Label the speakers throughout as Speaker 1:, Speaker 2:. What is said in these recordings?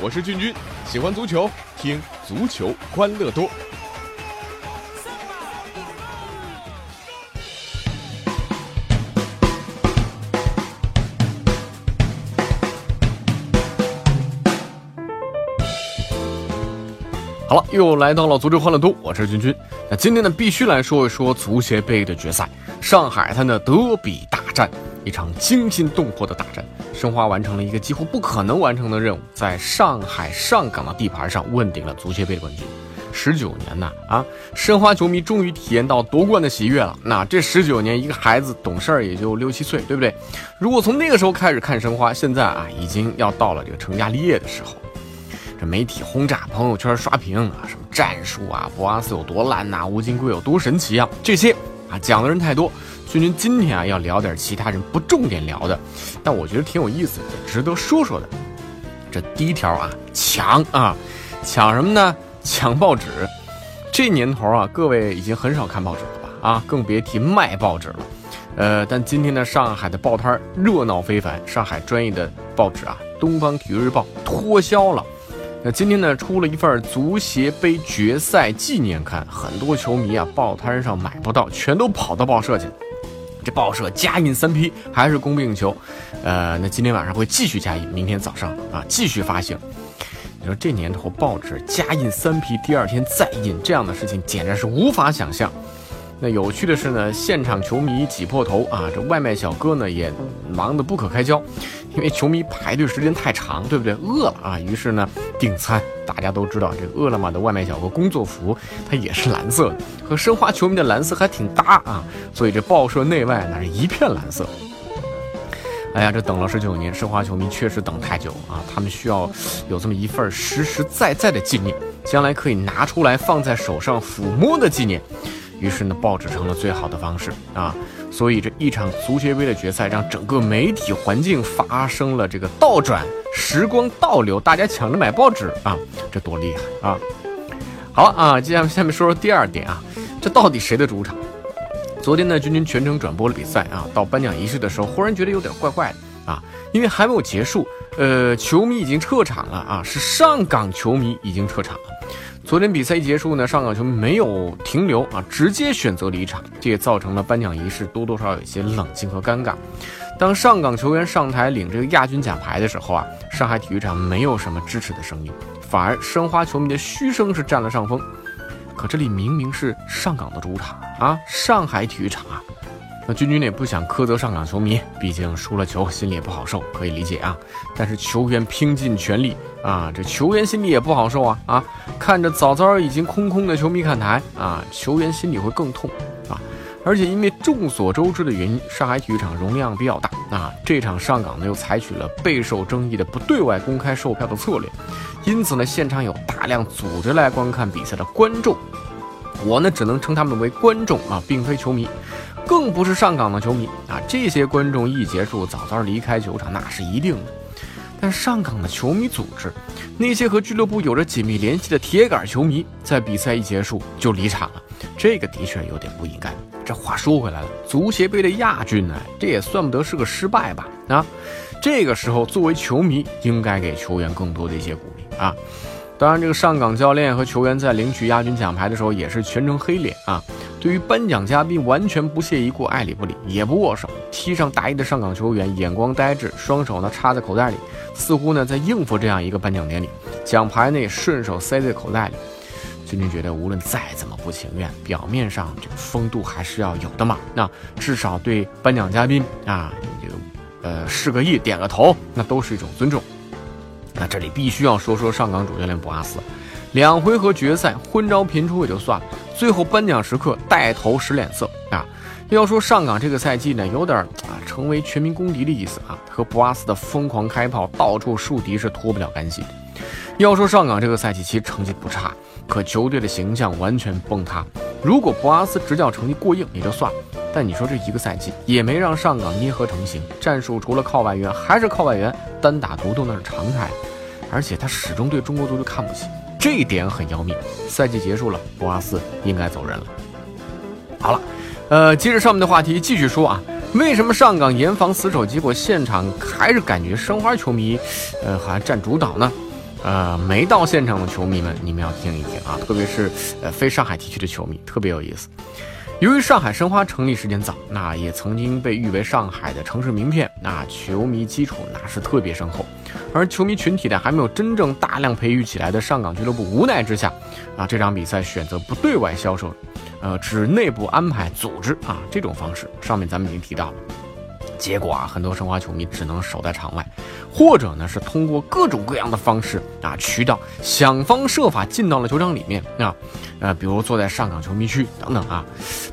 Speaker 1: 我是俊君，喜欢足球，听足球欢乐多。好了，又来到了足球欢乐多，我是君君。那今天呢，必须来说一说足协杯的决赛，上海滩的德比大战，一场惊心动魄的大战。申花完成了一个几乎不可能完成的任务，在上海上港的地盘上问鼎了足协杯冠军。十九年呐，啊，申花球迷终于体验到夺冠的喜悦了。那这十九年，一个孩子懂事儿也就六七岁，对不对？如果从那个时候开始看申花，现在啊，已经要到了这个成家立业的时候。这媒体轰炸，朋友圈刷屏啊，什么战术啊，博阿斯有多烂呐，吴金贵有多神奇啊，这些啊讲的人太多。君君今天啊要聊点其他人不重点聊的，但我觉得挺有意思的，值得说说的。这第一条啊，抢啊，抢什么呢？抢报纸。这年头啊，各位已经很少看报纸了吧？啊，更别提卖报纸了。呃，但今天呢，上海的报摊热闹非凡，上海专业的报纸啊，《东方体育日报》脱销了。那今天呢，出了一份足协杯决赛纪念刊，很多球迷啊，报摊上买不到，全都跑到报社去。这报社加印三批，还是供不应求。呃，那今天晚上会继续加印，明天早上啊继续发行。你说这年头报纸加印三批，第二天再印，这样的事情简直是无法想象。那有趣的是呢，现场球迷挤破头啊，这外卖小哥呢也忙得不可开交，因为球迷排队时间太长，对不对？饿了啊，于是呢订餐。大家都知道，这饿了么的外卖小哥工作服它也是蓝色的，和申花球迷的蓝色还挺搭啊，所以这报社内外那是一片蓝色。哎呀，这等了十九年，申花球迷确实等太久啊，他们需要有这么一份实实在在的纪念，将来可以拿出来放在手上抚摸的纪念。于是呢，报纸成了最好的方式啊！所以这一场足协杯的决赛，让整个媒体环境发生了这个倒转，时光倒流，大家抢着买报纸啊，这多厉害啊！好啊，接下来下面说说第二点啊，这到底谁的主场？昨天呢，君君全程转播了比赛啊，到颁奖仪式的时候，忽然觉得有点怪怪的啊，因为还没有结束，呃，球迷已经撤场了啊，是上港球迷已经撤场了。昨天比赛一结束呢，上港球迷没有停留啊，直接选择离场，这也造成了颁奖仪式多多少少有些冷清和尴尬。当上港球员上台领这个亚军奖牌的时候啊，上海体育场没有什么支持的声音，反而申花球迷的嘘声是占了上风。可这里明明是上港的主场啊，上海体育场啊。那君君也不想苛责上港球迷，毕竟输了球，心里也不好受，可以理解啊。但是球员拼尽全力啊，这球员心里也不好受啊啊！看着早早已经空空的球迷看台啊，球员心里会更痛啊。而且因为众所周知的原因，上海体育场容量比较大啊，这场上港呢又采取了备受争议的不对外公开售票的策略，因此呢，现场有大量组织来观看比赛的观众，我呢只能称他们为观众啊，并非球迷。更不是上港的球迷啊！这些观众一结束，早早离开球场那是一定的。但上港的球迷组织，那些和俱乐部有着紧密联系的铁杆球迷，在比赛一结束就离场了，这个的确有点不应该。这话说回来了，足协杯的亚军呢，这也算不得是个失败吧？啊，这个时候作为球迷，应该给球员更多的一些鼓励啊。当然，这个上港教练和球员在领取亚军奖牌的时候，也是全程黑脸啊。对于颁奖嘉宾完全不屑一顾，爱理不理，也不握手。踢上大衣的上港球员眼光呆滞，双手呢插在口袋里，似乎呢在应付这样一个颁奖典礼。奖牌呢也顺手塞在口袋里。君君觉得，无论再怎么不情愿，表面上这个风度还是要有的嘛。那至少对颁奖嘉宾啊，就呃示个意，点个头，那都是一种尊重。那这里必须要说说上港主教练博阿斯。两回合决赛昏招频出也就算了，最后颁奖时刻带头使脸色啊！要说上港这个赛季呢，有点啊成为全民公敌的意思啊，和博阿斯的疯狂开炮到处树敌是脱不了干系的。要说上港这个赛季其实成绩不差，可球队的形象完全崩塌。如果博阿斯执教成绩过硬也就算了，但你说这一个赛季也没让上港捏合成型，战术除了靠外援还是靠外援，单打独斗那是常态，而且他始终对中国足球看不起。这一点很要命。赛季结束了，博阿斯应该走人了。好了，呃，接着上面的话题继续说啊。为什么上港严防死守，结果现场还是感觉申花球迷，呃，好像占主导呢？呃，没到现场的球迷们，你们要听一听啊，特别是呃非上海地区的球迷，特别有意思。由于上海申花成立时间早，那也曾经被誉为上海的城市名片，那球迷基础那是特别深厚。而球迷群体呢，还没有真正大量培育起来的上港俱乐部无奈之下，啊，这场比赛选择不对外销售，呃，只内部安排组织啊，这种方式，上面咱们已经提到了。结果啊，很多申花球迷只能守在场外，或者呢是通过各种各样的方式啊渠道，想方设法进到了球场里面啊，呃，比如坐在上港球迷区等等啊。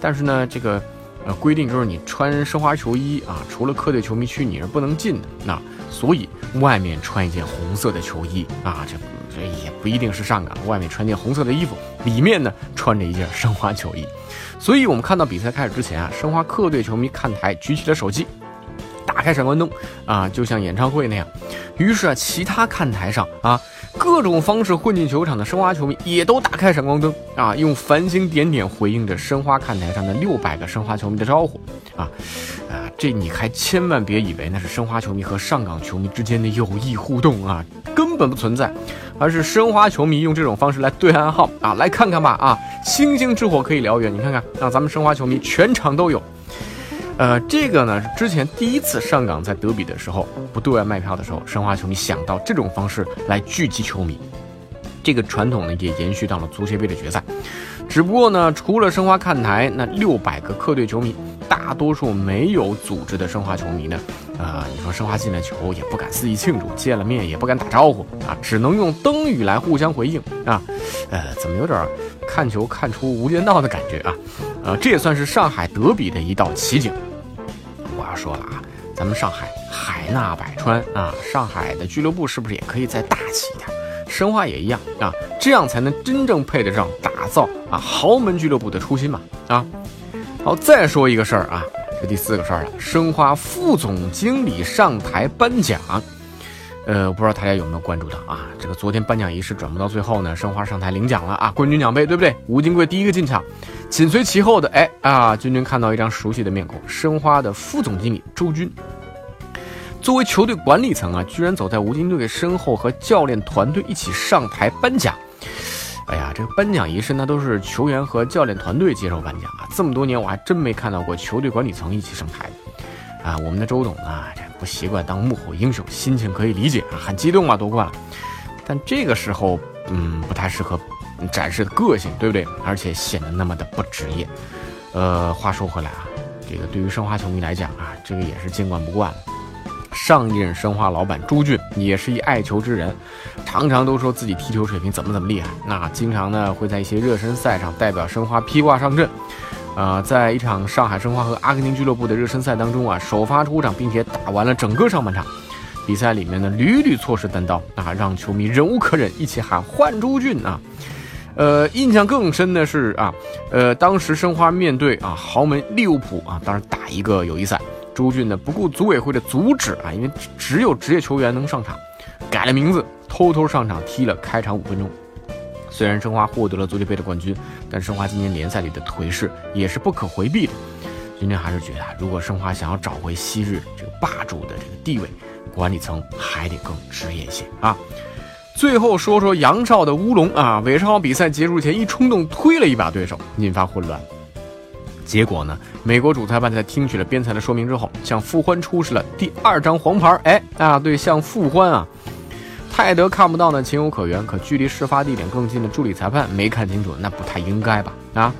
Speaker 1: 但是呢，这个呃规定就是你穿申花球衣啊，除了客队球迷区你是不能进的。那所以外面穿一件红色的球衣啊，这这也不一定是上岗，外面穿件红色的衣服，里面呢穿着一件申花球衣。所以我们看到比赛开始之前啊，申花客队球迷看台举起了手机。打开闪光灯啊，就像演唱会那样。于是啊，其他看台上啊，各种方式混进球场的申花球迷也都打开闪光灯啊，用繁星点点回应着申花看台上的六百个申花球迷的招呼啊啊！这你还千万别以为那是申花球迷和上港球迷之间的友谊互动啊，根本不存在，而是申花球迷用这种方式来对暗号啊，来看看吧啊，星星之火可以燎原，你看看让，咱们申花球迷全场都有。呃，这个呢是之前第一次上港在德比的时候不对外卖票的时候，申花球迷想到这种方式来聚集球迷，这个传统呢也延续到了足协杯的决赛。只不过呢，除了申花看台那六百个客队球迷，大多数没有组织的申花球迷呢，呃，你说申花进了球也不敢肆意庆祝，见了面也不敢打招呼啊，只能用灯语来互相回应啊，呃，怎么有点看球看出无间道的感觉啊？呃，这也算是上海德比的一道奇景。我要说了啊，咱们上海海纳百川啊，上海的俱乐部是不是也可以再大气一点？申花也一样啊，这样才能真正配得上打造啊豪门俱乐部的初心嘛啊。好，再说一个事儿啊，这第四个事儿了，申花副总经理上台颁奖。呃，不知道大家有没有关注到啊？这个昨天颁奖仪式转播到最后呢，申花上台领奖了啊，冠军奖杯对不对？吴金贵第一个进场，紧随其后的，哎啊，君君看到一张熟悉的面孔，申花的副总经理周军。作为球队管理层啊，居然走在吴金贵身后和教练团队一起上台颁奖。哎呀，这个颁奖仪式那都是球员和教练团队接受颁奖啊，这么多年我还真没看到过球队管理层一起上台。啊，我们的周董呢？这。不习惯当幕后英雄，心情可以理解啊，很激动嘛，夺冠了。但这个时候，嗯，不太适合展示个性，对不对？而且显得那么的不职业。呃，话说回来啊，这个对于申花球迷来讲啊，这个也是见惯不惯了。上一任申花老板朱俊也是一爱球之人，常常都说自己踢球水平怎么怎么厉害，那经常呢会在一些热身赛上代表申花披挂上阵。啊，在一场上海申花和阿根廷俱乐部的热身赛当中啊，首发出场，并且打完了整个上半场。比赛里面呢，屡屡错失单刀啊，让球迷忍无可忍，一起喊换朱俊啊。呃，印象更深的是啊，呃，当时申花面对啊豪门利物浦啊，当然打一个友谊赛，朱俊呢不顾组委会的阻止啊，因为只有职业球员能上场，改了名字，偷偷上场踢了开场五分钟。虽然申花获得了足协杯的冠军，但申花今年联赛里的颓势也是不可回避的。今天还是觉得，如果申花想要找回昔日这个霸主的这个地位，管理层还得更职业一些啊。最后说说杨少的乌龙啊，韦世豪比赛结束前一冲动推了一把对手，引发混乱。结果呢，美国主裁判在听取了边裁的说明之后，向傅欢出示了第二张黄牌。哎啊，对，向傅欢啊。泰德看不到呢，情有可原。可距离事发地点更近的助理裁判没看清楚，那不太应该吧？啊，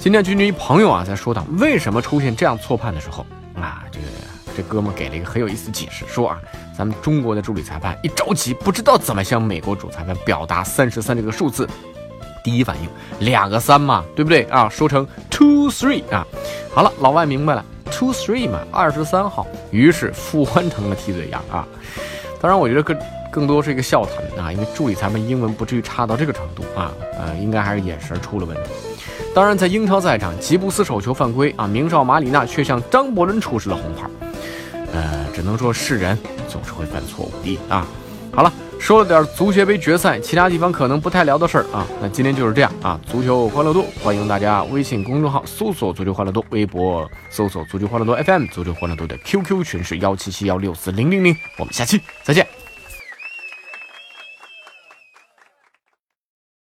Speaker 1: 今天君君一朋友啊在说道，为什么出现这样错判的时候啊，这个这哥们给了一个很有意思解释，说啊，咱们中国的助理裁判一着急，不知道怎么向美国主裁判表达三十三这个数字，第一反应两个三嘛，对不对啊？说成 two three 啊，好了，老外明白了 two three 嘛，二十三号。于是傅欢成了替罪羊啊。当然，我觉得更。更多是一个笑谈啊，因为助理裁判英文不至于差到这个程度啊，呃，应该还是眼神出了问题。当然，在英超赛场，吉布斯手球犯规啊，名少马里纳却向张伯伦出示了红牌。呃，只能说是人总是会犯错误的啊。好了，说了点足协杯决赛，其他地方可能不太聊的事儿啊。那今天就是这样啊。足球欢乐多，欢迎大家微信公众号搜索“足球欢乐多”，微博搜索“足球欢乐多 FM”，足球欢乐多的 QQ 群是幺七七幺六四零零零。我们下期再见。